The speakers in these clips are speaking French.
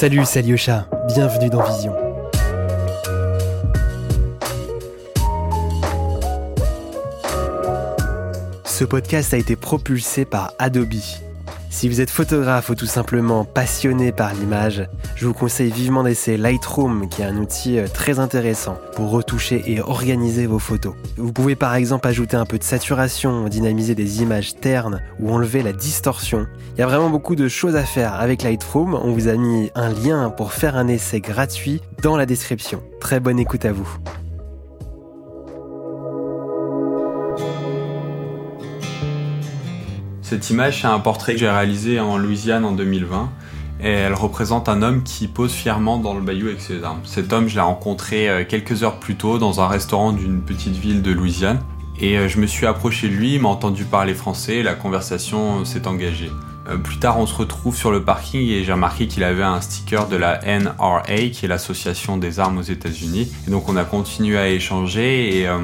Salut, c'est Alyosha, bienvenue dans Vision. Ce podcast a été propulsé par Adobe. Si vous êtes photographe ou tout simplement passionné par l'image, je vous conseille vivement d'essayer Lightroom, qui est un outil euh, très intéressant pour retoucher et organiser vos photos. Vous pouvez par exemple ajouter un peu de saturation, dynamiser des images ternes ou enlever la distorsion. Il y a vraiment beaucoup de choses à faire avec Lightroom. On vous a mis un lien pour faire un essai gratuit dans la description. Très bonne écoute à vous. Cette image, c'est un portrait que j'ai réalisé en Louisiane en 2020 et elle représente un homme qui pose fièrement dans le bayou avec ses armes. Cet homme, je l'ai rencontré euh, quelques heures plus tôt dans un restaurant d'une petite ville de Louisiane et euh, je me suis approché de lui, il m'a entendu parler français et la conversation s'est engagée. Euh, plus tard, on se retrouve sur le parking et j'ai remarqué qu'il avait un sticker de la NRA, qui est l'association des armes aux États-Unis. Et donc, on a continué à échanger et euh,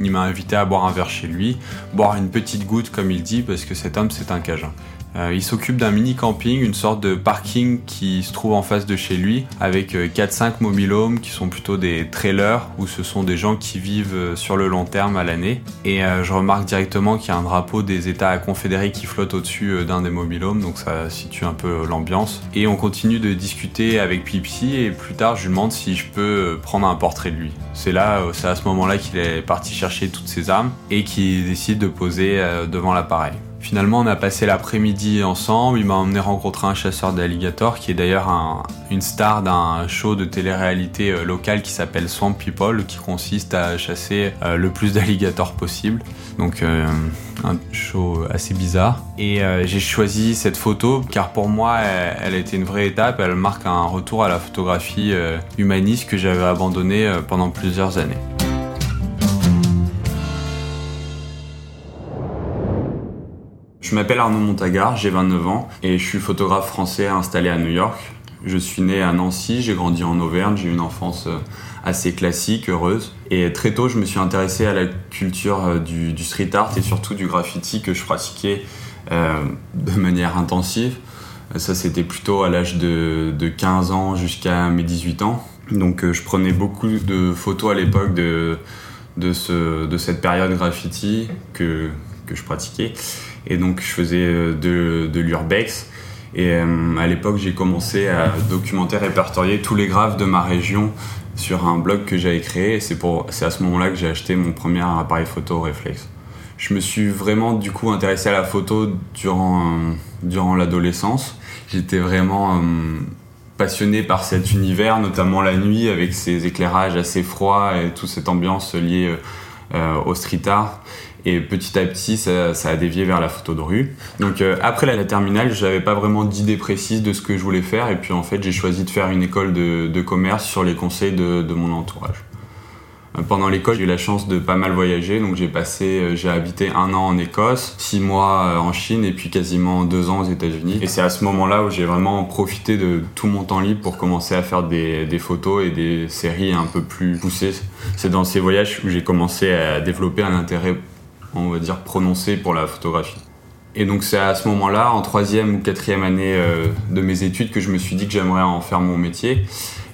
il m'a invité à boire un verre chez lui, boire une petite goutte, comme il dit, parce que cet homme, c'est un cajun. Euh, il s'occupe d'un mini camping, une sorte de parking qui se trouve en face de chez lui, avec 4-5 euh, mobilhomes qui sont plutôt des trailers, où ce sont des gens qui vivent euh, sur le long terme à l'année. Et je remarque directement qu'il y a un drapeau des États confédérés qui flotte au-dessus d'un des mobilhomes, donc ça situe un peu l'ambiance. Et on continue de discuter avec Pipi, et plus tard je lui demande si je peux prendre un portrait de lui. C'est là, c'est à ce moment-là qu'il est parti chercher toutes ses armes et qu'il décide de poser devant l'appareil. Finalement, on a passé l'après-midi ensemble. Il m'a emmené rencontrer un chasseur d'alligators qui est d'ailleurs une star d'un show de télé-réalité euh, local qui s'appelle Swamp People, qui consiste à chasser euh, le plus d'alligators possible. Donc, euh, un show assez bizarre. Et j'ai choisi cette photo car pour moi, elle, elle, a été une vraie étape. Elle marque un retour à la photographie humaniste que j'avais abandonnée pendant plusieurs années. Je m'appelle Arnaud Montagard, j'ai 29 ans et je suis photographe français installé à New York. Je suis né à Nancy, j'ai grandi en Auvergne, j'ai eu une enfance euh, assez classique, heureuse. Et très tôt, je me suis intéressé à la culture euh, du, street art et surtout du graffiti que je pratiquais euh, de manière intensive. Ça, c'était plutôt à l'âge de, 15 ans jusqu'à mes 18 ans. Donc, je prenais beaucoup de photos à l'époque de, de, de cette période graffiti que je pratiquais. Et donc, je faisais euh, de, l'urbex. Et euh, à l'époque, j'ai commencé à documenter, répertorier tous les graphes de ma région sur un blog que j'avais créé. Et c'est, à ce moment-là que j'ai acheté mon premier appareil photo réflexe. Je me suis vraiment du coup intéressé à la photo durant, euh, durant l'adolescence. J'étais vraiment passionné par cet univers, notamment la nuit avec ses éclairages assez froids et toute cette ambiance liée au street art. Et petit à petit, ça, a dévié vers la photo de rue. Donc euh, après la, terminale, je n'avais pas vraiment d'idée précise de ce que je voulais faire. Et puis en fait, j'ai choisi de faire une école de, commerce sur les conseils de, mon entourage. Euh, pendant l'école, j'ai eu la chance de pas mal voyager. Donc j'ai passé, euh, j'ai habité un an en Écosse, six mois en Chine et puis quasiment deux ans aux États-Unis. Et c'est à ce moment-là où j'ai vraiment profité de tout mon temps libre pour commencer à faire des, des photos et des séries un peu plus poussées. C'est dans ces voyages où j'ai commencé à développer un intérêt on va dire, prononcé pour la photographie. Et donc c'est à ce moment-là, en troisième ou quatrième année euh, de mes études, que je me suis dit que j'aimerais en faire mon métier.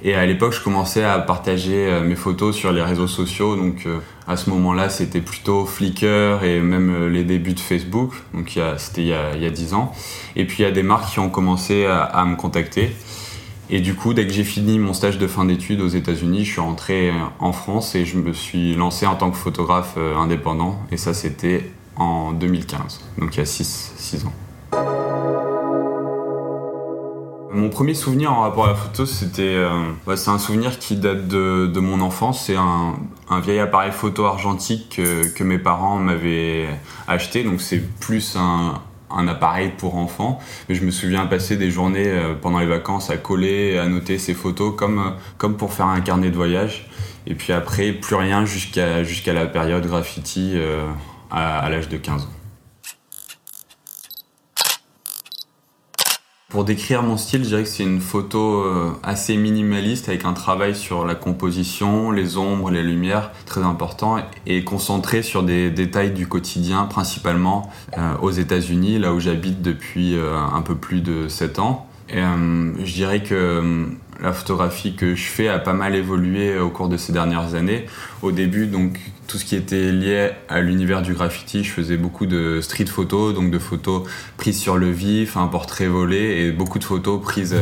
Et à l'époque, je commençais à partager euh, mes photos sur les réseaux sociaux. Donc euh, à ce moment-là, c'était plutôt Flickr et même les débuts de Facebook. Donc c'était il, y a dix ans. Et puis il y a des marques qui ont commencé à me contacter. Et du coup, dès que j'ai fini mon stage de fin d'études aux États-Unis, je suis rentré en France et je me suis lancé en tant que photographe euh, indépendant. Et ça, c'était en 2015, donc il y a 6 ans. Mon premier souvenir en rapport à la photo, c'était, euh, c'est un souvenir qui date de, mon enfance. C'est un, vieil appareil photo argentique que, que mes parents m'avaient acheté. Donc c'est plus un, un appareil pour enfants. Mais je me souviens passer des journées euh, pendant les vacances à coller, à noter ces photos comme, euh, comme pour faire un carnet de voyage. Et puis après, plus rien jusqu'à jusqu'à la période graffiti euh, à l'âge de 15 ans. Pour décrire mon style, je dirais que c'est une photo euh, assez minimaliste avec un travail sur la composition, les ombres, les lumières, très important, et concentré sur des détails du quotidien, principalement euh, aux États-Unis, là où j'habite depuis euh, un peu plus de 7 ans. Et, euh, je dirais que euh, la photographie que je fais a pas mal évolué au cours de ces dernières années. Au début, donc tout ce qui était lié à l'univers du graffiti, je faisais beaucoup de street photos, donc de photos prises sur le vif, un portrait volé et beaucoup de photos prises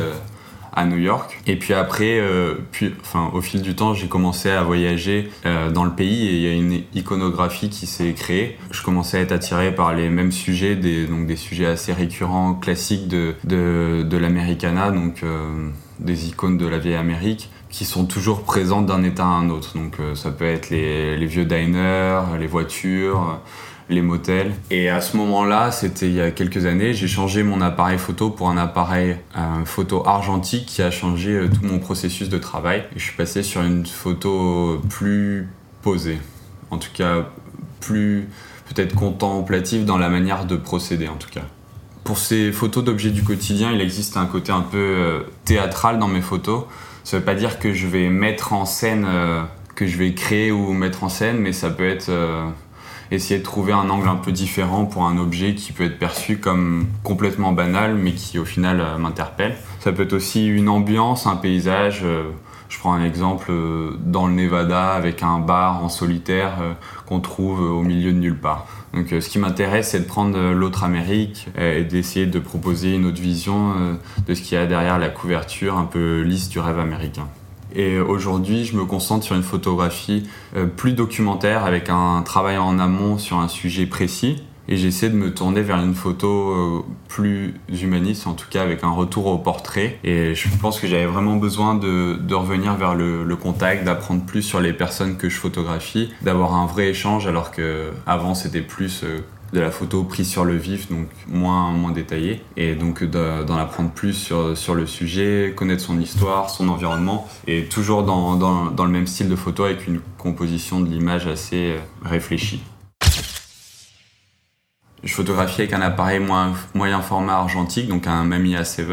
à New York. Et puis après, euh, puis, enfin, au fil du temps, j'ai commencé à voyager euh, dans le pays et il y a une iconographie qui s'est créée. Je commençais à être attiré par les mêmes sujets, des, donc des sujets assez récurrents, classiques de, de, de l'Americana, donc euh, des icônes de la vieille Amérique qui sont toujours présentes d'un état à un autre. Donc ça peut être les, les vieux diners, les voitures les motels. Et à ce moment-là, c'était il y a quelques années, j'ai changé mon appareil photo pour un appareil photo argentique qui a changé euh, tout mon processus de travail. Et je suis passé sur une photo plus posée, en tout cas plus peut-être contemplative dans la manière de procéder en tout cas. Pour ces photos d'objets du quotidien, il existe un côté un peu euh, théâtral dans mes photos. Ça veut pas dire que je vais mettre en scène, euh, que je vais créer ou mettre en scène, mais ça peut être essayer de trouver un angle un peu différent pour un objet qui peut être perçu comme complètement banal mais qui au final euh, m'interpelle. Ça peut être aussi une ambiance, un paysage. Euh, je prends un exemple euh, dans le Nevada avec un bar en solitaire qu'on trouve au milieu de nulle part. Donc ce qui m'intéresse c'est de prendre l'autre Amérique et d'essayer de proposer une autre vision de ce qu'il y a derrière la couverture un peu lisse du rêve américain. Et aujourd'hui, je me concentre sur une photographie euh, plus documentaire avec un travail en amont sur un sujet précis. Et j'essaie de me tourner vers une photo euh, plus humaniste, en tout cas avec un retour au portrait. Et je pense que j'avais vraiment besoin de, revenir vers le, le contact, d'apprendre plus sur les personnes que je photographie, d'avoir un vrai échange, alors que avant c'était plus euh, de la photo prise sur le vif, donc moins, moins détaillée. Et donc d'en apprendre plus sur, sur le sujet, connaître son histoire, son environnement, et toujours dans, dans, dans le même style de photo avec une composition de l'image assez réfléchie je photographie avec un appareil moyen format argentique, donc un Mamiya 7.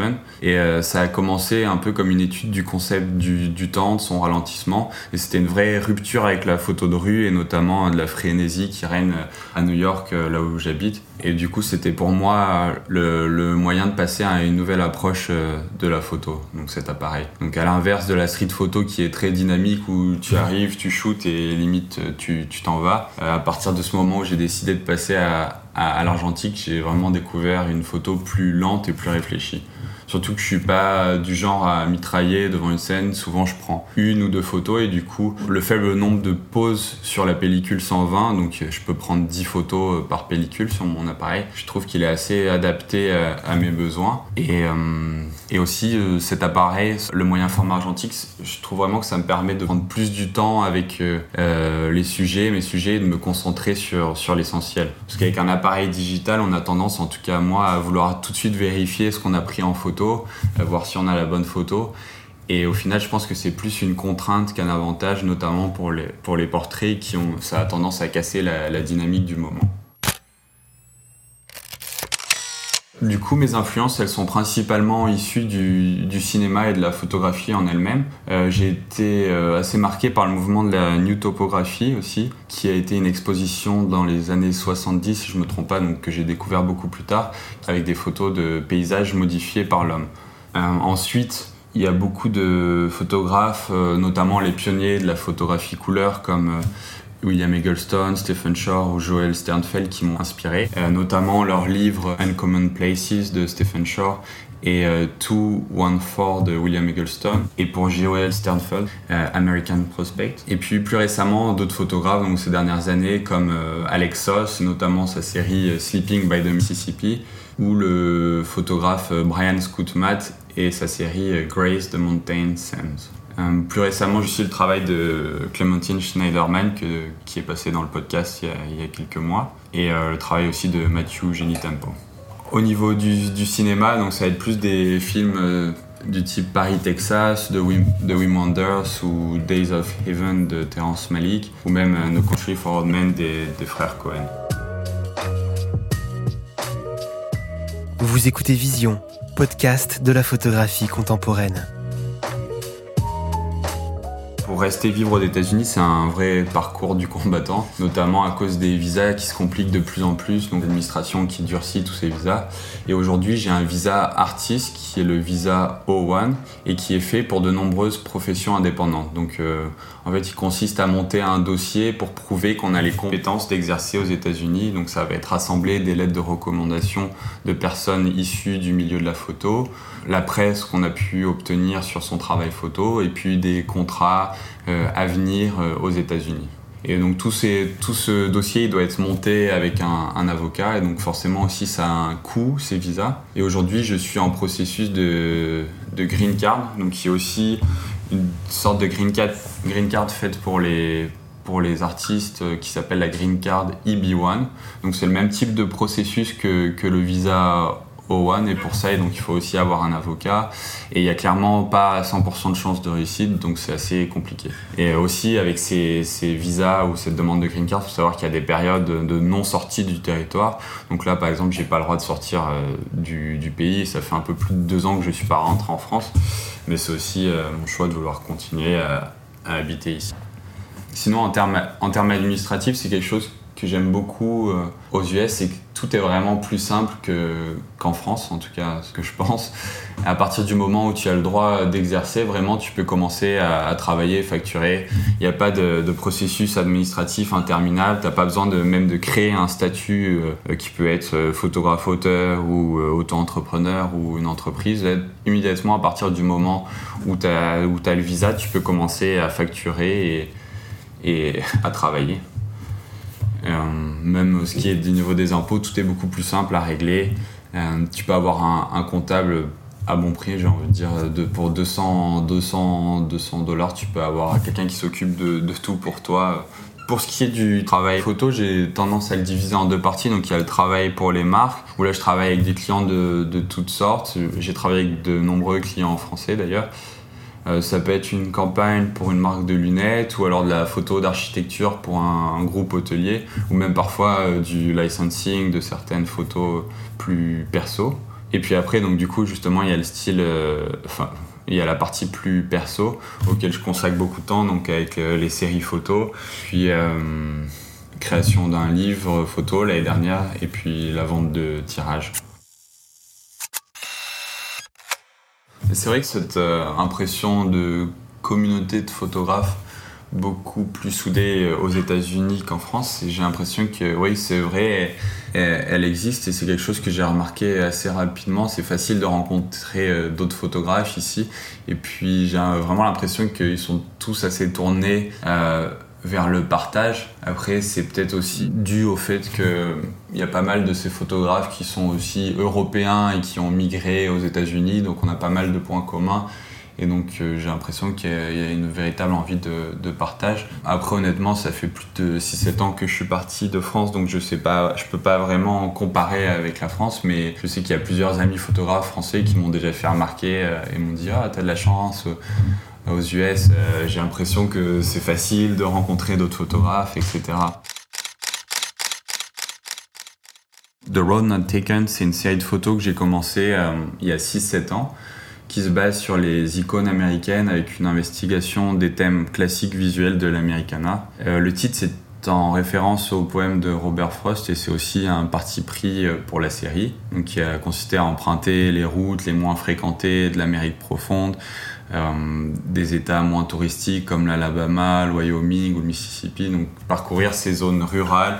Et euh, ça a commencé un peu comme une étude du concept du, du temps, de son ralentissement. Et c'était une vraie rupture avec la photo de rue et notamment de la frénésie qui règne à New York, euh, là où j'habite. Et du coup, c'était pour moi le, le, moyen de passer à une nouvelle approche euh, de la photo, donc cet appareil. Donc à l'inverse de la street photo qui est très dynamique où tu arrives, tu shootes et limite tu t'en vas. À partir de ce moment où j'ai décidé de passer à, à, l'argentique, j'ai vraiment découvert une photo plus lente et plus réfléchie. Surtout que je suis pas du genre à mitrailler devant une scène. Souvent, je prends une ou deux photos et du coup, le faible nombre de poses sur la pellicule 120, donc je peux prendre 10 photos euh, par pellicule sur mon appareil. Je trouve qu'il est assez adapté euh, à, mes besoins. Et, euh, et aussi, cet appareil, le moyen format argentique, je trouve vraiment que ça me permet de prendre plus du temps avec les sujets, mes sujets, et de me concentrer sur, sur l'essentiel. Parce qu'avec un appareil digital, on a tendance, en tout cas moi, à vouloir tout de suite vérifier ce qu'on a pris en photo euh, voir si on a la bonne photo. Et au final, je pense que c'est plus une contrainte qu'un avantage, notamment pour les, pour les portraits qui ont, ça a tendance à casser la, dynamique du moment. Du coup, mes influences, elles sont principalement issues du, cinéma et de la photographie en elle-même. Euh, j'ai été euh, assez marqué par le mouvement de la new topographie aussi, qui a été une exposition dans les années 70, si je me trompe pas, donc que j'ai découvert beaucoup plus tard, avec des photos de paysages modifiés par l'homme. Euh, ensuite, il y a beaucoup de photographes, notamment les pionniers de la photographie couleur, comme William Eggleston, Stephen Shore ou Joel Sternfeld qui m'ont inspiré, euh, notamment leur livre Uncommon Places de Stephen Shore et euh, 214 de William Eggleston et pour Joel Sternfeld euh, American Prospect et puis plus récemment d'autres photographes donc ces dernières années comme euh, Alex Soss notamment sa série Sleeping by the Mississippi ou le photographe Brian Scootmat et sa série Grace the Mountain Sands. Euh, plus récemment, je suis le travail de Clementine Schneiderman qui est passé dans le podcast il y a, quelques mois et euh, le travail aussi de Matthew Genitempo. Au niveau du, cinéma, donc ça va être plus des films euh, du type Paris, Texas de Wim, de Wim Wonders ou Days of Heaven de Terrence Malick ou même No Country for Old Men des, des frères Cohen. Vous écoutez Vision, podcast de la photographie contemporaine. Rester vivre aux États-Unis, c'est un vrai parcours du combattant, notamment à cause des visas qui se compliquent de plus en plus, donc l'administration qui durcit tous ces visas. Et aujourd'hui, j'ai un visa artiste qui est le visa O1 et qui est fait pour de nombreuses professions indépendantes. Donc, euh, en fait, il consiste à monter un dossier pour prouver qu'on a les compétences d'exercer aux États-Unis. Donc, ça va être rassembler des lettres de recommandation de personnes issues du milieu de la photo, la presse qu'on a pu obtenir sur son travail photo, et puis des contrats à venir euh, aux États-Unis. Et donc tout, ces, tout, ce dossier il doit être monté avec un, avocat et donc forcément aussi ça a un coût ces visas. Et aujourd'hui je suis en processus de, de, green card, donc qui est aussi une sorte de green card, green card faite pour les, pour les artistes qui s'appelle la green card EB1. Donc c'est le même type de processus que, que le visa O1 et pour ça, donc il faut aussi avoir un avocat et il n'y a clairement pas 100% de chance de réussite, donc c'est assez compliqué. Et aussi avec ces, visas ou cette demande de green card, il faut savoir qu'il y a des périodes de non-sortie du territoire. Donc là, par exemple, j'ai pas le droit de sortir euh, du, du, pays. Ça fait un peu plus de deux ans que je suis pas rentré en France, mais c'est aussi euh, mon choix de vouloir continuer à, habiter ici. Sinon, en termes administratifs, c'est quelque chose que j'aime beaucoup euh, aux US, c'est que tout est vraiment plus simple qu'en France, en tout cas, ce que je pense. À partir du moment où tu as le droit d'exercer, vraiment, tu peux commencer à, travailler, facturer. Il n'y a pas de, processus administratif interminable. Tu n'as pas besoin de même de créer un statut euh, qui peut être photographe-auteur ou euh, auto-entrepreneur ou une entreprise. Immédiatement, à partir du moment où tu as, as, le visa, tu peux commencer à facturer et à travailler. Euh, même ce qui est du niveau des impôts, tout est beaucoup plus simple à régler. Euh, tu peux avoir un, comptable à bon prix, j'ai envie de dire, pour 200 200 200 dollars, tu peux avoir quelqu'un qui s'occupe de, tout pour toi. Pour ce qui est du travail photo, j'ai tendance à le diviser en deux parties. Donc il y a le travail pour les marques, où là je travaille avec des clients de toutes sortes. J'ai travaillé avec de nombreux clients français d'ailleurs. Euh, ça peut être une campagne pour une marque de lunettes ou alors de la photo d'architecture pour un, groupe hôtelier ou même parfois euh, du licensing de certaines photos plus perso. Et puis après, donc du coup, justement, il y a le style, euh, enfin, il y a la partie plus perso auquel je consacre beaucoup de temps, donc avec les séries photos, puis création d'un livre photo l'année dernière et puis la vente de tirages. C'est vrai que cette euh, impression de communauté de photographes beaucoup plus soudée euh, aux États-Unis qu'en France, j'ai l'impression que oui, c'est vrai, elle, existe et c'est quelque chose que j'ai remarqué assez rapidement. C'est facile de rencontrer euh, d'autres photographes ici et puis j'ai vraiment l'impression qu'ils sont tous assez tournés. Vers le partage. Après, c'est peut-être aussi dû au fait qu'il y a pas mal de ces photographes qui sont aussi européens et qui ont migré aux États-Unis, donc on a pas mal de points communs. Et donc euh, j'ai l'impression qu'il y, a une véritable envie de, de, partage. Après honnêtement, ça fait plus de 6-7 ans que je suis parti de France, donc je sais pas, je peux pas vraiment comparer avec la France, mais je sais qu'il y a plusieurs amis photographes français qui m'ont déjà fait remarquer euh, et m'ont dit ah t'as de la chance aux US, euh, j'ai l'impression que c'est facile de rencontrer d'autres photographes, etc. The Road Not Taken, c'est une série de photos que j'ai commencé euh, il y a 6-7 ans, qui se base sur les icônes américaines avec une investigation des thèmes classiques visuels de l'Americana. Euh, le titre, c'est en référence au poème de Robert Frost et c'est aussi un parti pris pour la série, qui a consisté à emprunter les routes les moins fréquentées de l'Amérique profonde, des États moins touristiques comme l'Alabama, le Wyoming ou le Mississippi, donc parcourir ces zones rurales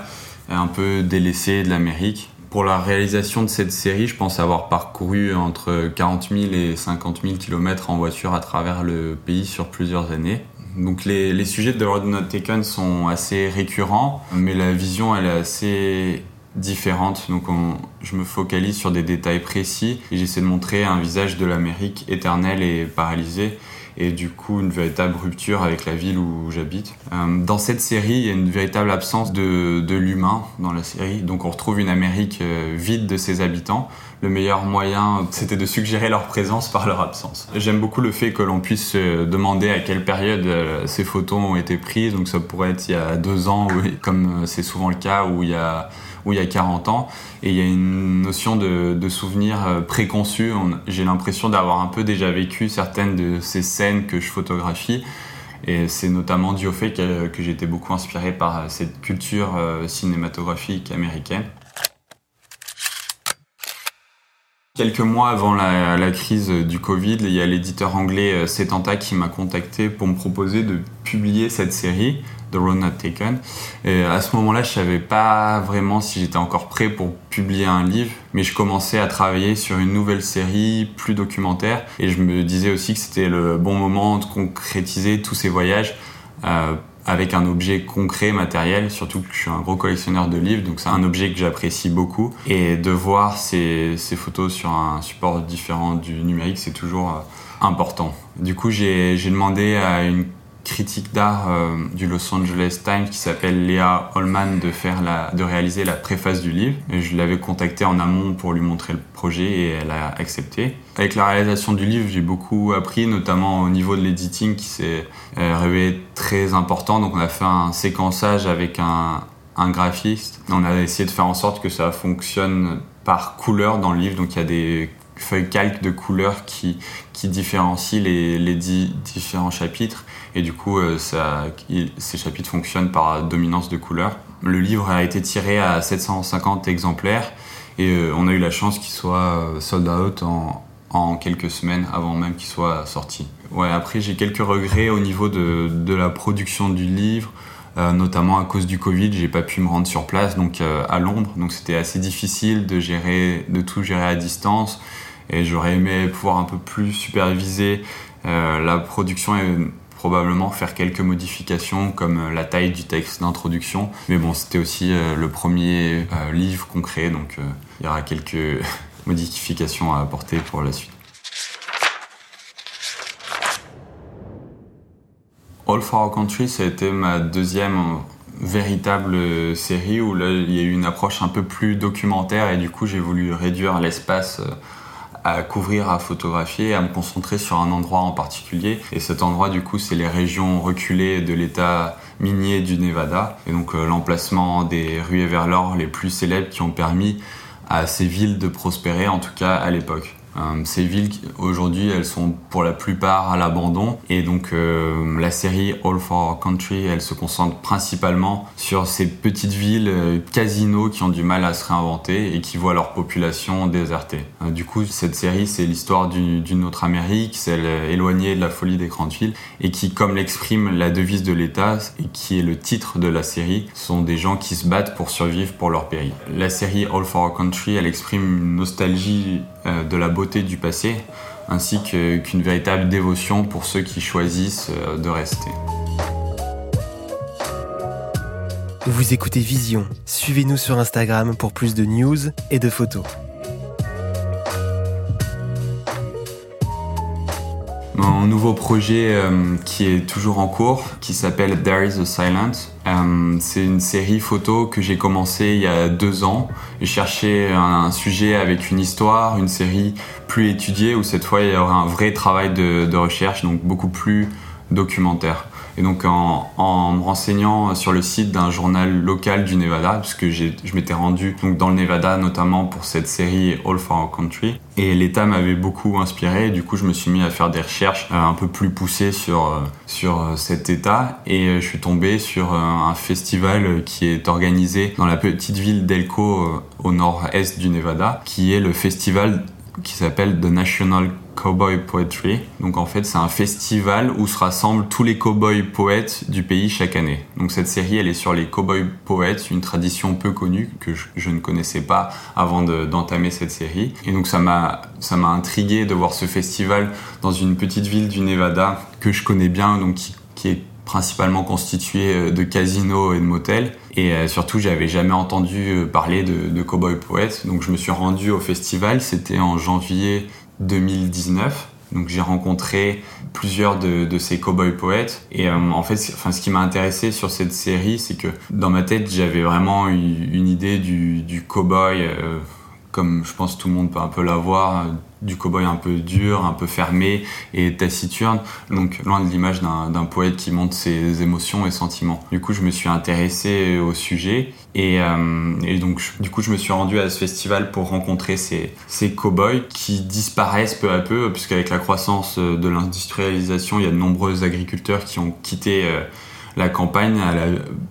un peu délaissées de l'Amérique. Pour la réalisation de cette série, je pense avoir parcouru entre 40 000 et 50 000 km en voiture à travers le pays sur plusieurs années. Donc les, les sujets de The Road Not Taken sont assez récurrents, mais la vision elle est assez différentes. Donc on, je me focalise sur des détails précis et j'essaie de montrer un visage de l'Amérique éternelle et paralysée et du coup une véritable rupture avec la ville où j'habite. Euh, dans cette série, il y a une véritable absence de, l'humain dans la série. Donc on retrouve une Amérique euh, vide de ses habitants. Le meilleur moyen, c'était de suggérer leur présence par leur absence. J'aime beaucoup le fait que l'on puisse se demander à quelle période euh, ces photos ont été prises. Donc ça pourrait être il y a deux ans, comme c'est souvent le cas, où il y a il y a 40 ans. Et il y a une notion de, souvenir euh, préconçu. J'ai l'impression d'avoir un peu déjà vécu certaines de ces scènes que je photographie. Et c'est notamment dû au fait que, que j'ai été beaucoup inspiré par cette culture cinématographique américaine. Quelques mois avant la, crise du Covid, il y a l'éditeur anglais euh, Setanta qui m'a contacté pour me proposer de publier cette série, The Road Not Taken. Et à ce moment-là, je savais pas vraiment si j'étais encore prêt pour publier un livre, mais je commençais à travailler sur une nouvelle série plus documentaire et je me disais aussi que c'était le bon moment de concrétiser tous ces voyages. Euh, avec un objet concret, matériel, surtout que je suis un gros collectionneur de livres, donc c'est un objet que j'apprécie beaucoup. Et de voir ces, photos sur un support différent du numérique, c'est toujours euh, important. Du coup, j'ai demandé à une critique d'art euh, du Los Angeles Times qui s'appelle Léa Holman de faire la, de réaliser la préface du livre. Et je l'avais contactée en amont pour lui montrer le projet et elle a accepté. Avec la réalisation du livre, j'ai beaucoup appris, notamment au niveau de l'editing qui s'est euh, révélé très important. Donc on a fait un séquençage avec un, un graphiste. On a essayé de faire en sorte que ça fonctionne par couleur dans le livre. Donc il y a des feuilles calques de couleurs qui, qui différencient les, les différents chapitres. Et du coup, euh, ça, ces chapitres fonctionnent par dominance de couleurs. Le livre a été tiré à 750 exemplaires et euh, on a eu la chance qu'il soit euh, sold out en, en quelques semaines avant même qu'il soit sorti. Ouais, après j'ai quelques regrets au niveau de, de la production du livre, notamment à cause du Covid, j'ai pas pu me rendre sur place donc à Londres, donc c'était assez difficile de gérer, de tout gérer à distance et j'aurais aimé pouvoir un peu plus superviser la production et probablement faire quelques modifications comme euh, la taille du texte d'introduction. Mais bon, c'était aussi euh, le premier euh, livre qu'on crée, donc il y aura quelques modifications à apporter pour la suite. All for Our Country, ça a été ma deuxième véritable série où là, il y a eu une approche un peu plus documentaire et du coup j'ai voulu réduire l'espace à couvrir, à photographier, à me concentrer sur un endroit en particulier. Et cet endroit, du coup, c'est les régions reculées de l'état minier du Nevada. Et donc euh, l'emplacement des ruées vers l'or les plus célèbres qui ont permis à ces villes de prospérer, en tout cas à l'époque. Euh, ces villes, aujourd'hui, elles sont pour la plupart à l'abandon. Et donc, euh, la série All for Our Country, elle se concentre principalement sur ces petites villes euh, casinos qui ont du mal à se réinventer et qui voient leur population désertée. du coup, cette série, c'est l'histoire d'une autre Amérique, celle éloignée de la folie des grandes villes, et qui, comme l'exprime la devise de l'État, et qui est le titre de la série, sont des gens qui se battent pour survivre pour leur pays. La série All for Our Country, elle exprime une nostalgie de la beauté du passé, ainsi qu'une véritable dévotion pour ceux qui choisissent euh, de rester. Vous écoutez Vision, suivez-nous sur Instagram pour plus de news et de photos. Mon nouveau projet euh, qui est toujours en cours, qui s'appelle There is a Silence, euh, c'est une série photo que j'ai commencé il y a deux ans. J'ai cherché un, sujet avec une histoire, une série plus étudiée où cette fois il y aura un vrai travail de recherche, donc beaucoup plus documentaire. Et donc en, me renseignant sur le site d'un journal local du Nevada, puisque je m'étais rendu donc dans le Nevada notamment pour cette série All for Our Country, et l'État m'avait beaucoup inspiré. Du coup, je me suis mis à faire des recherches euh, un peu plus poussées sur euh, sur euh, cet État, et je suis tombé sur un festival qui est organisé dans la petite ville d'Elko au nord-est du Nevada, qui est le festival qui s'appelle The National Cowboy Poetry. Donc en fait, c'est un festival où se rassemblent tous les cowboy poètes du pays chaque année. Donc cette série, elle est sur les cowboy poètes, une tradition peu connue que je, ne connaissais pas avant d'entamer cette série. Et donc ça m'a ça m'a intrigué de voir ce festival dans une petite ville du Nevada que je connais bien, donc qui, qui est principalement constitué euh, de casinos et de motels. Et euh, surtout, j'avais jamais entendu euh, parler de, de cowboy poètes. Donc je me suis rendu au festival, c'était en janvier 2019. Donc j'ai rencontré plusieurs de, de ces cowboy poètes et en fait, enfin, ce qui m'a intéressé sur cette série, c'est que dans ma tête, j'avais vraiment une idée du, du cowboy comme je pense tout le monde peut un peu l'avoir, du cow-boy un peu dur, un peu fermé et taciturne, donc loin de l'image d'un poète qui montre ses émotions et sentiments. Du coup, je me suis intéressé au sujet et, euh, donc du coup, je me suis rendu à ce festival pour rencontrer ces, ces cow-boys qui disparaissent peu à peu, puisqu'avec la croissance de l'industrialisation, il y a de nombreux agriculteurs qui ont quitté euh, la campagne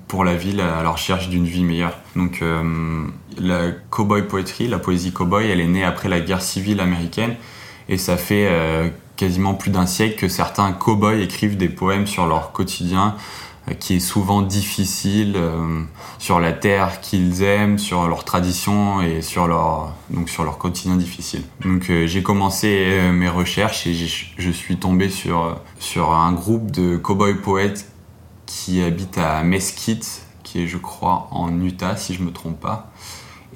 pour la ville à la recherche d'une vie meilleure. Donc euh, la cowboy poetry, la poésie cowboy, elle est née après la guerre civile américaine et ça fait euh, quasiment plus d'un siècle que certains cowboys écrivent des poèmes sur leur quotidien euh, qui est souvent difficile, sur la terre qu'ils aiment, sur leurs traditions et sur leur, donc sur leur quotidien difficile. Donc j'ai commencé mes recherches et je suis tombé sur, sur un groupe de cowboy poètes qui habite à Mesquite, qui est, je crois, en Utah, si je me trompe pas.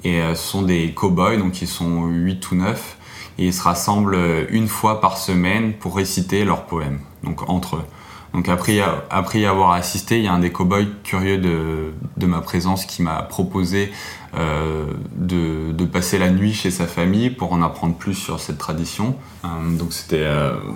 Et euh, ce sont des cow-boys, donc ils sont 8 ou 9, et ils se rassemblent euh, une fois par semaine pour réciter leurs poèmes, donc entre eux. Donc après, après y avoir assisté, il y a un des cow-boys curieux de, ma présence qui m'a proposé euh, de, passer la nuit chez sa famille pour en apprendre plus sur cette tradition. Donc c'était,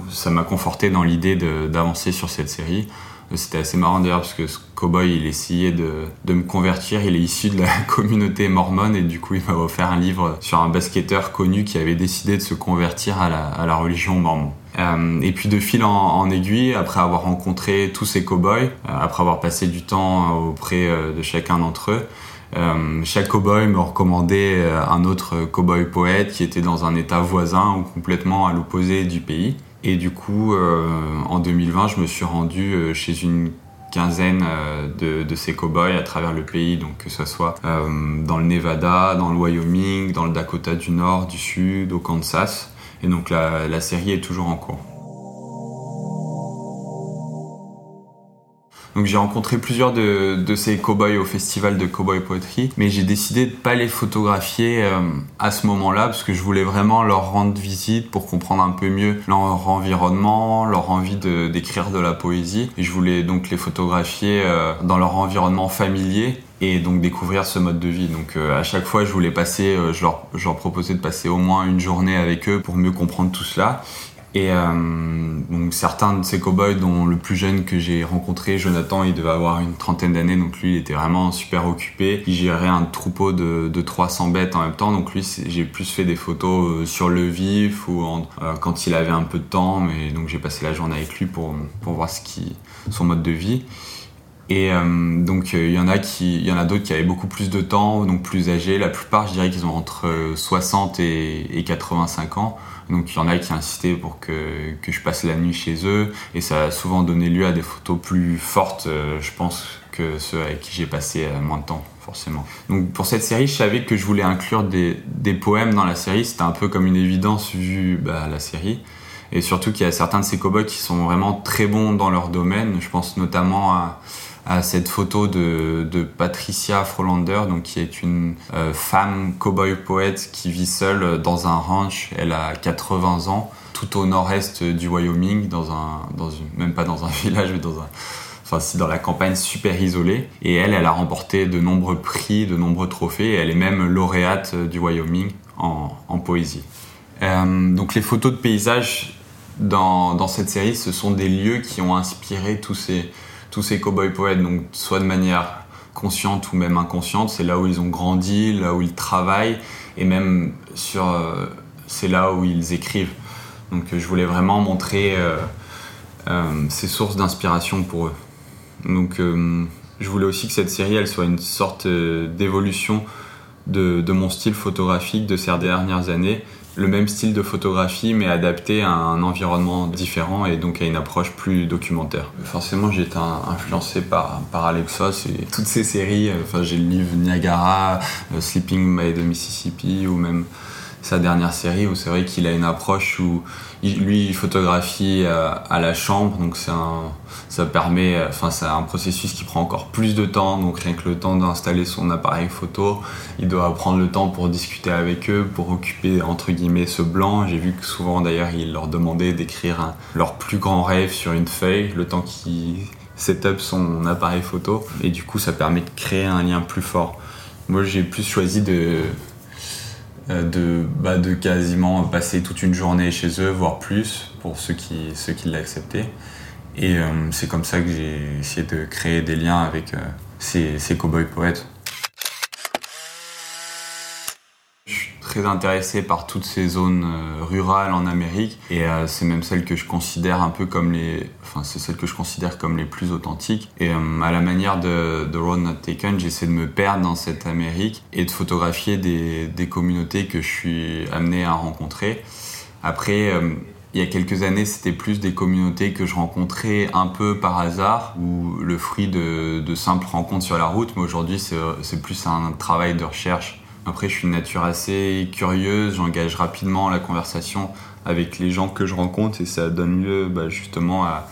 ça m'a conforté dans l'idée d'avancer sur cette série. C'était assez marrant d'ailleurs parce que ce cowboy il essayait de, de, me convertir, il est issu de la communauté mormone et du coup il m'a offert un livre sur un basketteur connu qui avait décidé de se convertir à la, religion mormone. Euh, et puis de fil en, aiguille, après avoir rencontré tous ces cowboys, euh, après avoir passé du temps auprès euh, de chacun d'entre eux, euh, chaque cowboy me recommandait euh, un autre cowboy poète qui était dans un état voisin ou complètement à l'opposé du pays. Et du coup, euh, en 2020, je me suis rendu euh, chez une quinzaine euh, de, ces cow-boys à travers le pays, donc que ce soit dans le Nevada, dans le Wyoming, dans le Dakota du Nord, du Sud, au Kansas. Et donc la série est toujours en cours. Donc j'ai rencontré plusieurs de, de ces cowboys au festival de Cowboy Poetry, mais j'ai décidé de pas les photographier euh, à ce moment-là parce que je voulais vraiment leur rendre visite pour comprendre un peu mieux leur environnement, leur envie d'écrire de, la poésie. Et je voulais donc les photographier euh, dans leur environnement familier et donc découvrir ce mode de vie. Donc euh, à chaque fois, je voulais passer, leur, je leur proposais de passer au moins une journée avec eux pour mieux comprendre tout cela. Et euh, donc certains de ces cowboys, dont le plus jeune que j'ai rencontré, Jonathan, il devait avoir une trentaine d'années, donc lui il était vraiment super occupé. Il gérait un troupeau de, de 300 bêtes en même temps, donc lui j'ai plus fait des photos euh, sur le vif ou euh, quand il avait un peu de temps, mais donc j'ai passé la journée avec lui pour, pour voir ce qui, son mode de vie. Et euh, donc il euh, y en a qui, il y en a d'autres qui avaient beaucoup plus de temps, donc plus âgés. La plupart, je dirais qu'ils ont entre 60 et, et 85 ans. Donc il y en a qui insistaient pour que, je passe la nuit chez eux et ça a souvent donné lieu à des photos plus fortes, euh, je pense, que ceux avec qui j'ai passé euh, moins de temps, forcément. Donc pour cette série, je savais que je voulais inclure des, des poèmes dans la série, c'était un peu comme une évidence vu bah, la série. Et surtout qu'il y a certains de ces cowboys qui sont vraiment très bons dans leur domaine, je pense notamment à à cette photo de, Patricia Frolander, donc qui est une euh, femme cowboy poète qui vit seule dans un ranch. Elle a 80 ans, tout au nord-est du Wyoming, dans un, dans une, même pas dans un village, mais dans un, enfin dans la campagne super isolée. Et elle, elle a remporté de nombreux prix, de nombreux trophées. Elle est même lauréate du Wyoming en, poésie. Euh, donc les photos de paysages dans cette série, ce sont des lieux qui ont inspiré tous ces tous ces cowboy poètes, donc soit de manière consciente ou même inconsciente, c'est là où ils ont grandi, là où ils travaillent, et même sur, euh, c'est là où ils écrivent. Donc je voulais vraiment montrer euh, euh, ces sources d'inspiration pour eux. Donc je voulais aussi que cette série, elle soit une sorte d'évolution de, mon style photographique de ces dernières années, le même style de photographie mais adapté à un environnement différent et donc à une approche plus documentaire. Forcément j'ai été influencé par, par Alexos et toutes ces séries, enfin j'ai le livre Niagara, euh, Sleeping by the Mississippi ou même sa dernière série où c'est vrai qu'il a une approche où lui il photographie à, euh, à la chambre donc c'est un ça permet enfin c'est un processus qui prend encore plus de temps donc rien que le temps d'installer son appareil photo il doit prendre le temps pour discuter avec eux pour occuper entre guillemets ce blanc. J'ai vu que souvent d'ailleurs il leur demandait d'écrire leur plus grand rêve sur une feuille le temps qu'ils setup son appareil photo. Et du coup ça permet de créer un lien plus fort. Moi j'ai plus choisi de de, bah, de quasiment passer toute une journée chez eux, voire plus, pour ceux qui, ceux qui l'acceptaient. Et c'est comme ça que j'ai essayé de créer des liens avec ces, ces cow-boys poètes. Très intéressé par toutes ces zones euh, rurales en Amérique. Et euh, c'est même celles que je considère un peu comme les enfin c'est celles que je considère comme les plus authentiques. Et euh, à la manière de, de Road Not Taken j'essaie de me perdre dans cette Amérique et de photographier des, communautés que je suis amené à rencontrer. Après il y a quelques années, c'était plus des communautés que je rencontrais un peu par hasard ou le fruit de simples rencontres sur la route. Mais aujourd'hui, c'est plus un travail de recherche après, je suis une nature assez curieuse, j'engage rapidement la conversation avec les gens que je rencontre et ça donne lieu bah, justement à,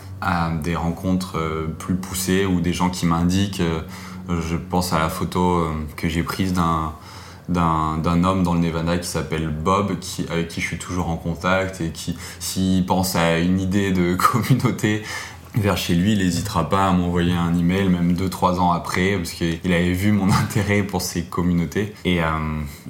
des rencontres euh, plus poussées ou des gens qui m'indiquent. Euh, je pense à la photo euh, que j'ai prise d'un homme dans le Nevada qui s'appelle Bob, avec qui je suis toujours en contact et qui, s'il pense à une idée de communauté, vers chez lui, il n'hésitera pas à m'envoyer un email, même 2-3 ans après, parce qu'il avait vu mon intérêt pour ces communautés et euh,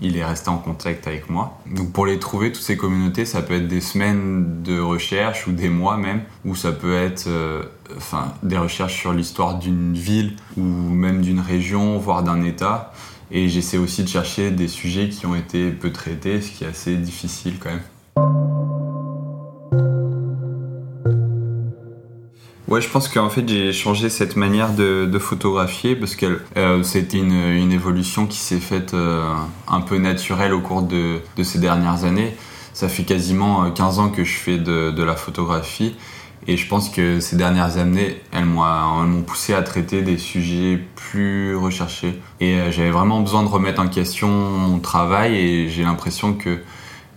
il est resté en contact avec moi. Donc pour les trouver, toutes ces communautés, ça peut être des semaines de recherche ou des mois même, ou ça peut être euh, enfin, des recherches sur l'histoire d'une ville ou même d'une région, voire d'un État. Et j'essaie aussi de chercher des sujets qui ont été peu traités, ce qui est assez difficile quand même. Ouais, je pense qu'en fait j'ai changé cette manière de, photographier parce que euh, c'était une, évolution qui s'est faite euh, un peu naturelle au cours de, ces dernières années. Ça fait quasiment 15 euh, ans que je fais de, la photographie et je pense que ces dernières années, elles m'ont poussé à traiter des sujets plus recherchés. Et j'avais vraiment besoin de remettre en question mon travail et j'ai l'impression que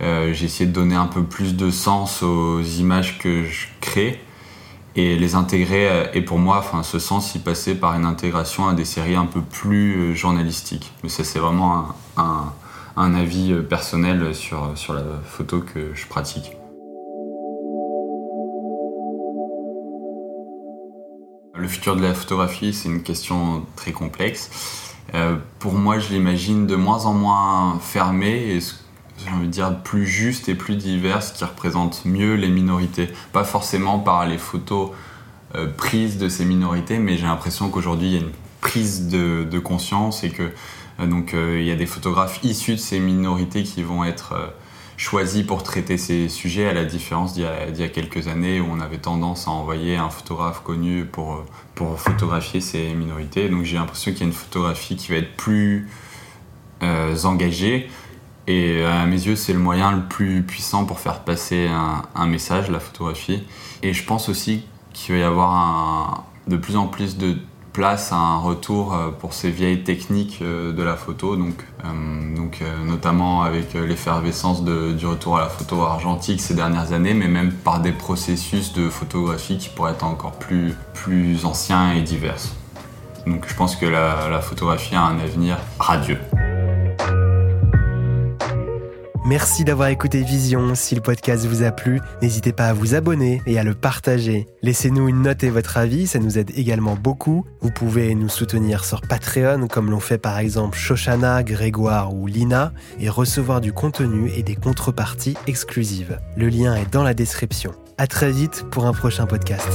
j'ai essayé de donner un peu plus de sens aux images que je crée et les intégrer. Euh, et pour moi, enfin, ce sens, il passait par une intégration à des séries un peu plus euh, journalistiques. Mais ça, c'est vraiment un, un, avis euh, personnel sur, sur la photo que je pratique. Le futur de la photographie, c'est une question très complexe. pour moi, je l'imagine de moins en moins fermé et j'ai envie de dire, plus juste et plus diverse, qui représente mieux les minorités. Pas forcément par les photos euh, prises de ces minorités, mais j'ai l'impression qu'aujourd'hui, il y a une prise de, conscience et que euh, donc euh, il y a des photographes issus de ces minorités qui vont être choisis pour traiter ces sujets, à la différence d'il y, y, a quelques années où on avait tendance à envoyer un photographe connu pour, pour photographier ces minorités. Donc j'ai l'impression qu'il y a une photographie qui va être plus engagée, et euh, à mes yeux, c'est le moyen le plus puissant pour faire passer un, message, la photographie. Et je pense aussi qu'il va y avoir de plus en plus de place à un retour euh, pour ces vieilles techniques euh, de la photo, donc, donc notamment avec l'effervescence du retour à la photo argentique ces dernières années, mais même par des processus de photographie qui pourraient être encore plus, plus anciens et divers. Donc je pense que la photographie a un avenir radieux. Merci d'avoir écouté Vision. Si le podcast vous a plu, n'hésitez pas à vous abonner et à le partager. Laissez-nous une note et votre avis, ça nous aide également beaucoup. Vous pouvez nous soutenir sur Patreon, comme l'ont fait par exemple Shoshana, Grégoire ou Lina, et recevoir du contenu et des contreparties exclusives. Le lien est dans la description. À très vite pour un prochain podcast.